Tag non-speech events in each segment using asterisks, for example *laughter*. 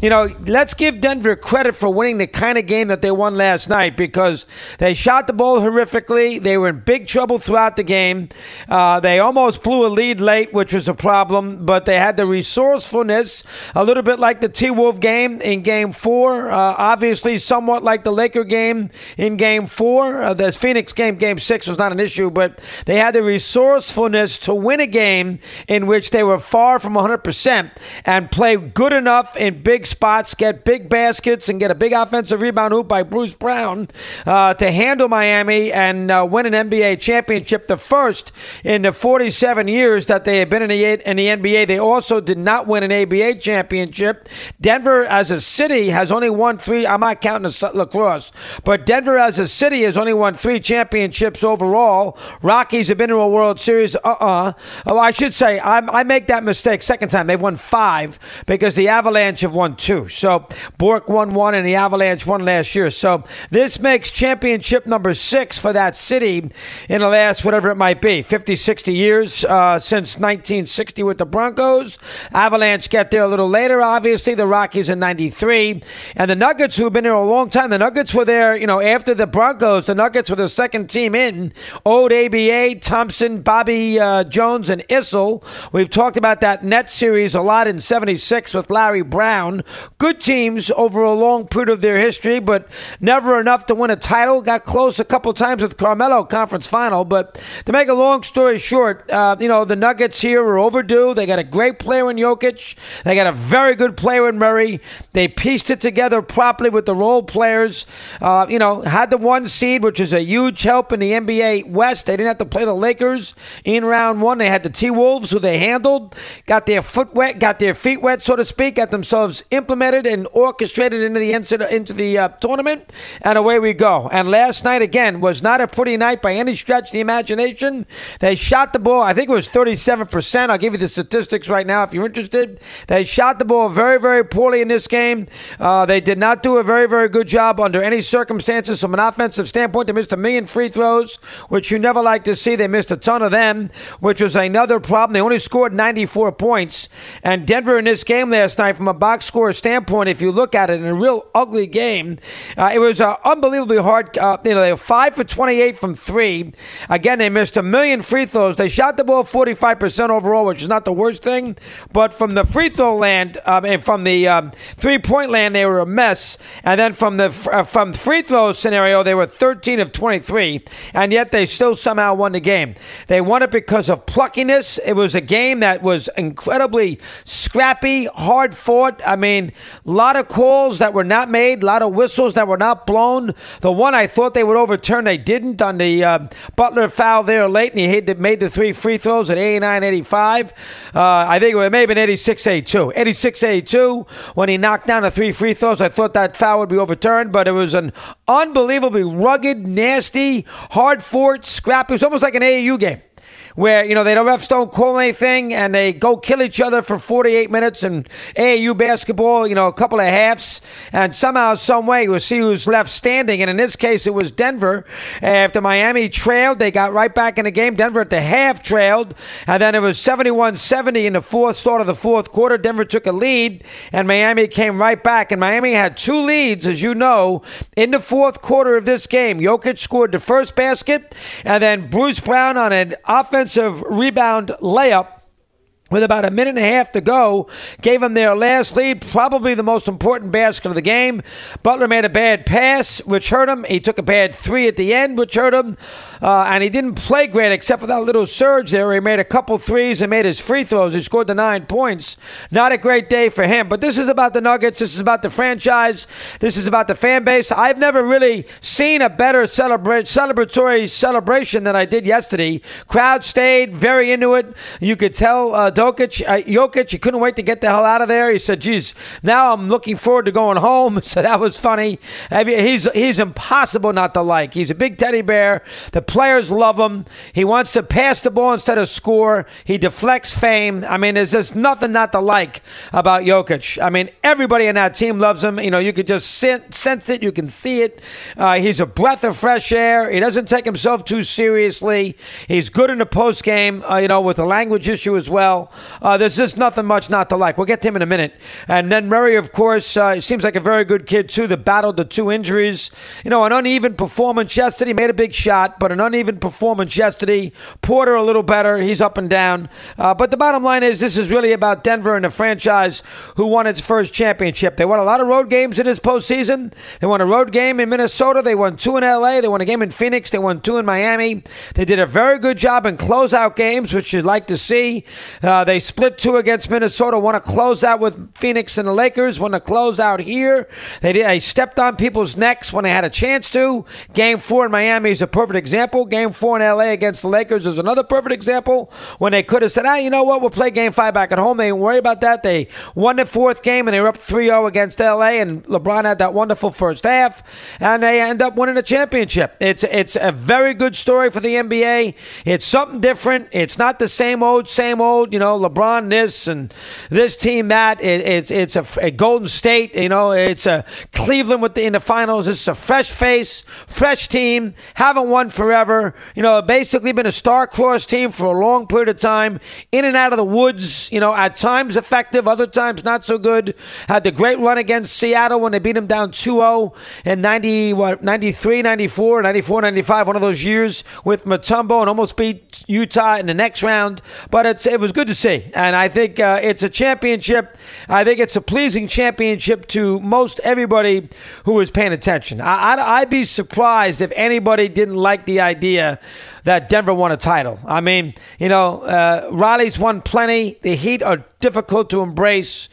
you know, let's give Denver credit for winning the kind of game that they won last night because they shot the ball horrifically. They were in big trouble throughout the game. Uh, they almost blew a lead late, which was a problem, but they had the resourcefulness, a little bit like the T Wolf game in game four. Uh, obviously, somewhat like the Laker game in game four. Uh, the Phoenix game, game six, was not an issue, but they had the resourcefulness to win a game in which they were far from 100% and play good enough enough in big spots, get big baskets, and get a big offensive rebound hoop by Bruce Brown uh, to handle Miami and uh, win an NBA championship, the first in the 47 years that they have been in the, in the NBA. They also did not win an ABA championship. Denver, as a city, has only won three. I'm not counting lacrosse, but Denver, as a city, has only won three championships overall. Rockies have been to a World Series. Uh-uh. Oh, I should say I, I make that mistake. Second time they've won five because the Avalanche have won two. So Bork won one and the Avalanche won last year. So this makes championship number six for that city in the last, whatever it might be, 50, 60 years uh, since 1960 with the Broncos. Avalanche get there a little later, obviously. The Rockies in 93. And the Nuggets, who have been there a long time, the Nuggets were there, you know, after the Broncos, the Nuggets were the second team in. Old ABA, Thompson, Bobby uh, Jones, and Issel. We've talked about that net series a lot in 76 with Larry Brown. Good teams over a long period of their history, but never enough to win a title. Got close a couple times with Carmelo conference final, but to make a long story short, uh, you know the Nuggets here are overdue. They got a great player in Jokic. They got a very good player in Murray. They pieced it together properly with the role players. Uh, you know, had the one seed, which is a huge help in the NBA West. They didn't have to play the Lakers in round one. They had the T Wolves, who they handled, got their foot wet, got their feet wet, so to speak, got themselves implemented and orchestrated into the into the uh, tournament, and away we go. And last night again was not a pretty night by any stretch of the imagination. They shot the ball. I think it was 37 percent. I'll give you the statistics right now if you're interested. They shot the ball very very poorly in this game. Uh, they did not do a very very good job under any circumstances from an offensive standpoint. They missed a million free throws, which you never like to see. They missed a ton of them, which was another problem. They only scored 94 points, and Denver in this game last night from a box score standpoint, if you look at it in a real ugly game, uh, it was uh, unbelievably hard. Uh, you know, they were five for 28 from three. Again, they missed a million free throws. They shot the ball 45% overall, which is not the worst thing. But from the free throw land um, and from the um, three point land, they were a mess. And then from the uh, from free throw scenario, they were 13 of 23, and yet they still somehow won the game. They won it because of pluckiness. It was a game that was incredibly scrappy, hard fought. I mean, a lot of calls that were not made, a lot of whistles that were not blown. The one I thought they would overturn, they didn't on the uh, Butler foul there late, and he made the three free throws at 89 85. Uh, I think it may have been 86 82. 86 82 when he knocked down the three free throws. I thought that foul would be overturned, but it was an unbelievably rugged, nasty, hard fought, scrappy. It was almost like an AAU game where you know they don't refs don't call anything and they go kill each other for 48 minutes and AAU basketball, you know, a couple of halves, and somehow, some way, we'll see who's left standing. And in this case, it was Denver. After Miami trailed, they got right back in the game. Denver at the half trailed, and then it was 71-70 in the fourth start of the fourth quarter. Denver took a lead, and Miami came right back. And Miami had two leads, as you know, in the fourth quarter of this game. Jokic scored the first basket, and then Bruce Brown on an offense offensive rebound layup with about a minute and a half to go, gave them their last lead, probably the most important basket of the game. Butler made a bad pass, which hurt him. He took a bad three at the end, which hurt him. Uh, and he didn't play great except for that little surge there. He made a couple threes and made his free throws. He scored the nine points. Not a great day for him. But this is about the Nuggets. This is about the franchise. This is about the fan base. I've never really seen a better celebrate, celebratory celebration than I did yesterday. Crowd stayed very into it. You could tell. Uh, Jokic, uh, Jokic, he couldn't wait to get the hell out of there. He said, "Geez, now I'm looking forward to going home." *laughs* So that was funny. He's he's impossible not to like. He's a big teddy bear. The players love him. He wants to pass the ball instead of score. He deflects fame. I mean, there's just nothing not to like about Jokic. I mean, everybody in that team loves him. You know, you could just sense it. You can see it. Uh, he's a breath of fresh air. He doesn't take himself too seriously. He's good in the post game. Uh, you know, with the language issue as well. Uh, there's just nothing much not to like. We'll get to him in a minute. And then Murray, of course, uh, seems like a very good kid too. That battled the two injuries. You know, an uneven performance yesterday. Made a big shot, but an uneven performance yesterday. Porter a little better. He's up and down. Uh, but the bottom line is, this is really about Denver and the franchise who won its first championship. They won a lot of road games in this postseason. They won a road game in Minnesota. They won two in LA. They won a game in Phoenix. They won two in Miami. They did a very good job in closeout games, which you'd like to see. Uh, they split two against Minnesota. Want to close out with Phoenix and the Lakers. Want to close out here. They did. They stepped on people's necks when they had a chance to. Game four in Miami is a perfect example. Game four in LA against the Lakers is another perfect example when they could have said, "Ah, you know what? We'll play Game five back at home." They didn't worry about that. They won the fourth game and they were up 3-0 against LA, and LeBron had that wonderful first half, and they end up winning the championship. It's it's a very good story for the NBA. It's something different. It's not the same old, same old. You know, LeBron this and this team that. It, it's it's a, a, Golden State. You know, it's a Cleveland with the, in the finals. It's a fresh face, fresh team. Haven't won forever. You know, basically been a star-crossed team for a long period of time. In and out of the woods. You know, at times effective, other times not so good. Had the great run against Seattle when they beat them down 2-0 in 90 what 93, 94, 94, 95. One of those years with Mutombo and almost beat Utah in the next round. But it's it was good to see, and I think uh, it's a championship. I think it's a pleasing championship to most everybody who is paying attention. I, I'd, I'd be surprised if anybody didn't like the idea that Denver won a title. I mean, you know, uh, Riley's won plenty. The Heat are difficult to embrace.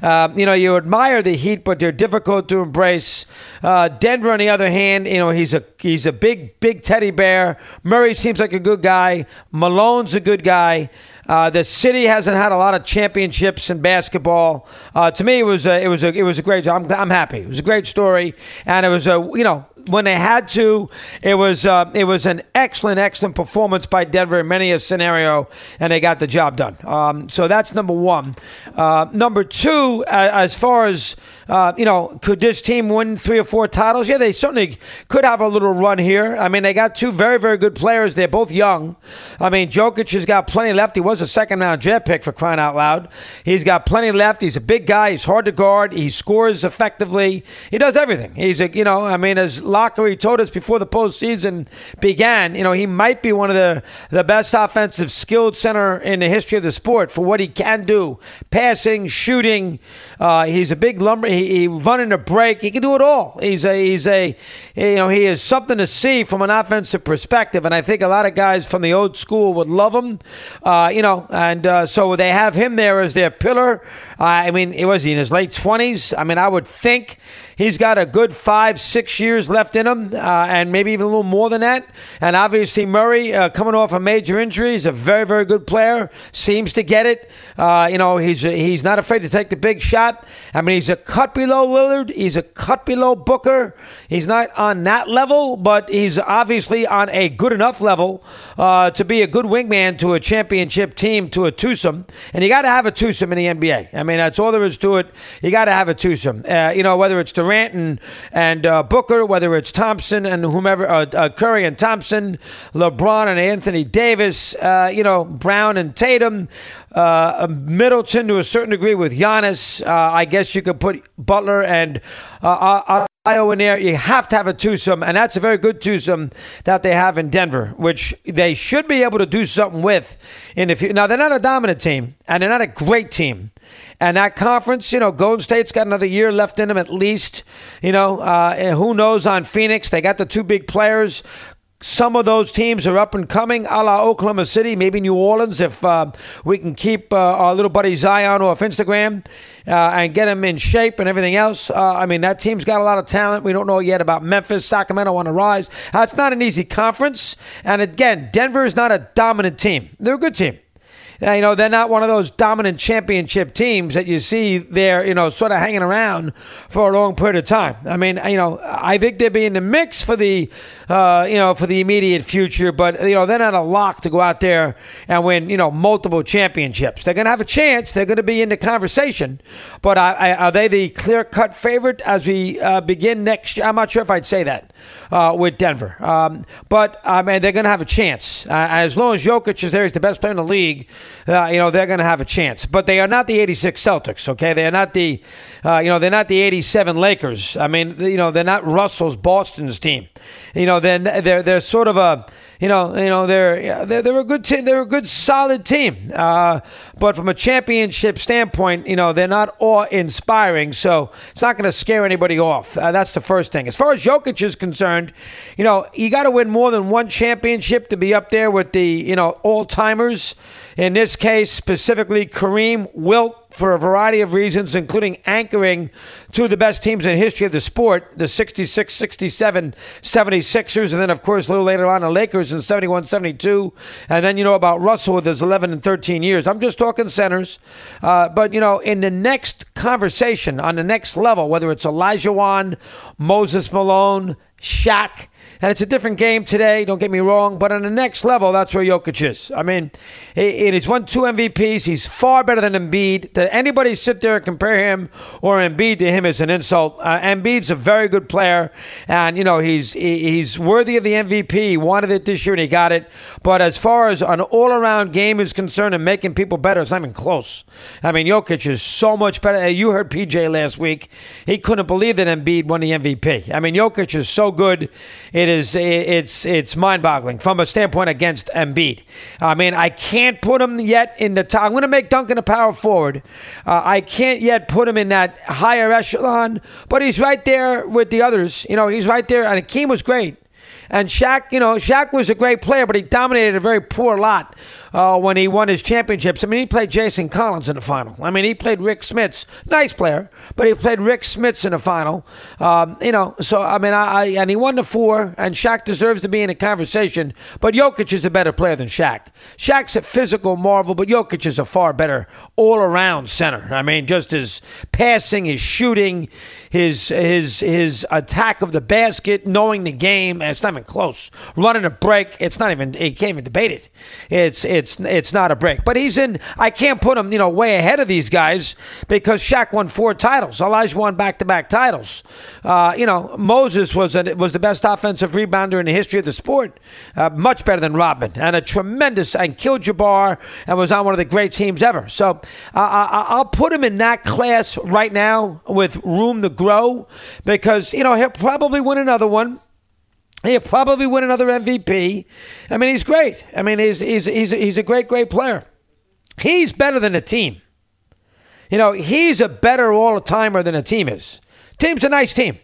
Uh, you know, you admire the Heat, but they're difficult to embrace. Uh, Denver, on the other hand, you know, he's a he's a big big teddy bear. Murray seems like a good guy. Malone's a good guy. Uh, the city hasn't had a lot of championships in basketball. Uh, to me, it was a, it was a, it was a great. I'm, I'm happy. It was a great story, and it was a you know when they had to. It was uh, it was an excellent, excellent performance by Denver in many a scenario, and they got the job done. Um, so that's number one. Uh, number two, as far as uh, you know, could this team win three or four titles? Yeah, they certainly could have a little run here. I mean, they got two very, very good players. They're both young. I mean, Jokic has got plenty left. He was a second round draft pick for crying out loud. He's got plenty left. He's a big guy. He's hard to guard. He scores effectively. He does everything. He's a, you know, I mean, as Locker he told us before the postseason began, you know, he might be one of the, the best offensive skilled center in the history of the sport for what he can do passing, shooting. Uh, he's a big lumber. He, he running a break. He can do it all. He's a he's a you know he is something to see from an offensive perspective, and I think a lot of guys from the old school would love him. Uh, you know, and uh, so they have him there as their pillar. Uh, I mean, it was he in his late twenties. I mean, I would think He's got a good five, six years left in him, uh, and maybe even a little more than that. And obviously, Murray, uh, coming off a major injury, is a very, very good player. Seems to get it. Uh, you know, he's he's not afraid to take the big shot. I mean, he's a cut below Lillard. He's a cut below Booker. He's not on that level, but he's obviously on a good enough level uh, to be a good wingman to a championship team, to a twosome. And you got to have a twosome in the NBA. I mean, that's all there is to it. You got to have a twosome. Uh, you know, whether it's Durant Durant and and uh, Booker, whether it's Thompson and whomever, uh, uh, Curry and Thompson, LeBron and Anthony Davis, uh, you know Brown and Tatum, uh, Middleton to a certain degree with Giannis. I guess you could put Butler and. Io in there, you have to have a twosome, and that's a very good twosome that they have in Denver, which they should be able to do something with in the future. Now they're not a dominant team, and they're not a great team, and that conference, you know, Golden State's got another year left in them at least. You know, uh, who knows on Phoenix? They got the two big players. Some of those teams are up and coming, a la Oklahoma City, maybe New Orleans, if uh, we can keep uh, our little buddy Zion off Instagram uh, and get him in shape and everything else. Uh, I mean, that team's got a lot of talent. We don't know yet about Memphis, Sacramento on the rise. Uh, it's not an easy conference. And again, Denver is not a dominant team. They're a good team. You know, they're not one of those dominant championship teams that you see there, you know, sort of hanging around for a long period of time. I mean, you know, I think they'll be in the mix for the, uh, you know, for the immediate future, but, you know, they're not a lock to go out there and win, you know, multiple championships. They're going to have a chance. They're going to be in the conversation, but I, I, are they the clear cut favorite as we uh, begin next year? I'm not sure if I'd say that uh, with Denver. Um, but, I mean, they're going to have a chance. Uh, as long as Jokic is there, he's the best player in the league, uh, you know, they're going to have a chance. But they are not the 86 Celtics, okay? They are not the, uh, you know, they're not the 87 Lakers. I mean, you know, they're not Russell's Boston's team. You know, they're, they're, they're sort of a, you know, you know they're they're, they're a good team. They're a good solid team. Uh, but from a championship standpoint, you know, they're not awe-inspiring. So it's not going to scare anybody off. Uh, that's the first thing. As far as Jokic is concerned, you know, you got to win more than one championship to be up there with the you know all-timers. In this case, specifically Kareem, Wilt, for a variety of reasons, including anchoring two of the best teams in history of the sport, the 66 67 76ers, and then, of course, a little later on, the Lakers in 71 72. And then you know about Russell with his 11 and 13 years. I'm just talking centers. Uh, but, you know, in the next conversation, on the next level, whether it's Olajuwon, Moses Malone, Shaq, and it's a different game today, don't get me wrong, but on the next level, that's where Jokic is. I mean, he, he's won two MVPs. He's far better than Embiid. To anybody sit there and compare him or Embiid to him is an insult. Uh, Embiid's a very good player, and, you know, he's he's worthy of the MVP. He wanted it this year, and he got it. But as far as an all around game is concerned and making people better, it's not even close. I mean, Jokic is so much better. You heard PJ last week. He couldn't believe that Embiid won the MVP. I mean, Jokic is so good. It is it's it's mind-boggling from a standpoint against Embiid. I mean, I can't put him yet in the top. I'm going to make Duncan a power forward. Uh, I can't yet put him in that higher echelon, but he's right there with the others. You know, he's right there. And Akeem was great. And Shaq, you know, Shaq was a great player, but he dominated a very poor lot uh, when he won his championships. I mean, he played Jason Collins in the final. I mean, he played Rick Smits, nice player, but he played Rick Smits in the final. Um, you know, so I mean, I, I, and he won the four, and Shaq deserves to be in the conversation. But Jokic is a better player than Shaq. Shaq's a physical marvel, but Jokic is a far better all-around center. I mean, just his passing, his shooting, his his his attack of the basket, knowing the game. It's not even close. Running a break, it's not even. He can't even debate it. It's it's it's it's not a break. But he's in. I can't put him, you know, way ahead of these guys because Shaq won four titles. Elijah won back to back titles. Uh, you know, Moses was was the best offensive rebounder in the history of the sport, uh, much better than Rodman, and a tremendous and killed Jabbar and was on one of the great teams ever. So uh, I, I'll put him in that class right now with room to grow because you know he'll probably win another one. He'll probably win another MVP. I mean, he's great. I mean, he's, he's, he's, he's a great, great player. He's better than a team. You know, he's a better all timer than a team is. Team's a nice team.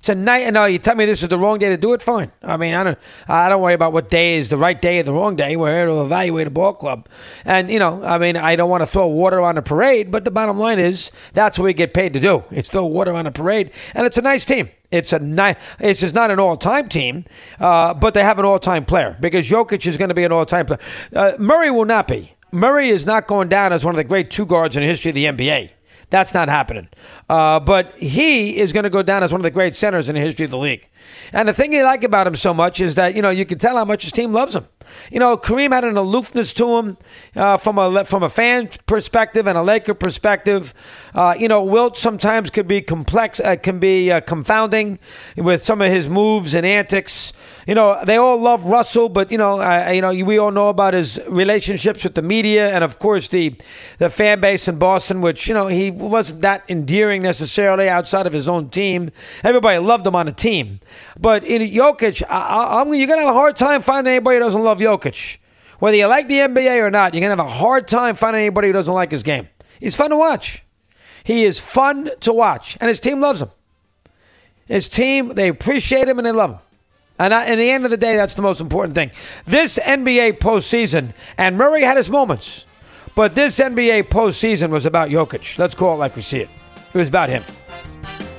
It's a night. And no, you tell me this is the wrong day to do it. Fine. I mean, I don't. I don't worry about what day is the right day or the wrong day. We're here to evaluate a ball club, and you know, I mean, I don't want to throw water on a parade, but the bottom line is that's what we get paid to do. It's throw water on a parade, and it's a nice team. It's a nice. It's just not an all-time team, uh, but they have an all-time player because Jokic is going to be an all-time player. Uh, Murray will not be. Murray is not going down as one of the great two guards in the history of the NBA. That's not happening. Uh, but he is going to go down as one of the great centers in the history of the league. And the thing you like about him so much is that you know you can tell how much his team loves him. You know, Kareem had an aloofness to him uh, from a from a fan perspective and a Laker perspective. Uh, you know, Wilt sometimes could be complex, uh, can be uh, confounding with some of his moves and antics. You know, they all love Russell, but you know, you know, we all know about his relationships with the media and of course the the fan base in Boston, which you know he wasn't that endearing necessarily outside of his own team. Everybody loved him on the team. But in Jokic, I, I, you're to have a hard time finding anybody who doesn't love Jokic. Whether you like the NBA or not, you're to have a hard time finding anybody who doesn't like his game. He's fun to watch. He is fun to watch, and his team loves him. His team, they appreciate him and they love him. And at the end of the day, that's the most important thing. This NBA postseason, and Murray had his moments, but this NBA postseason was about Jokic. Let's call it like we see it. It was about him.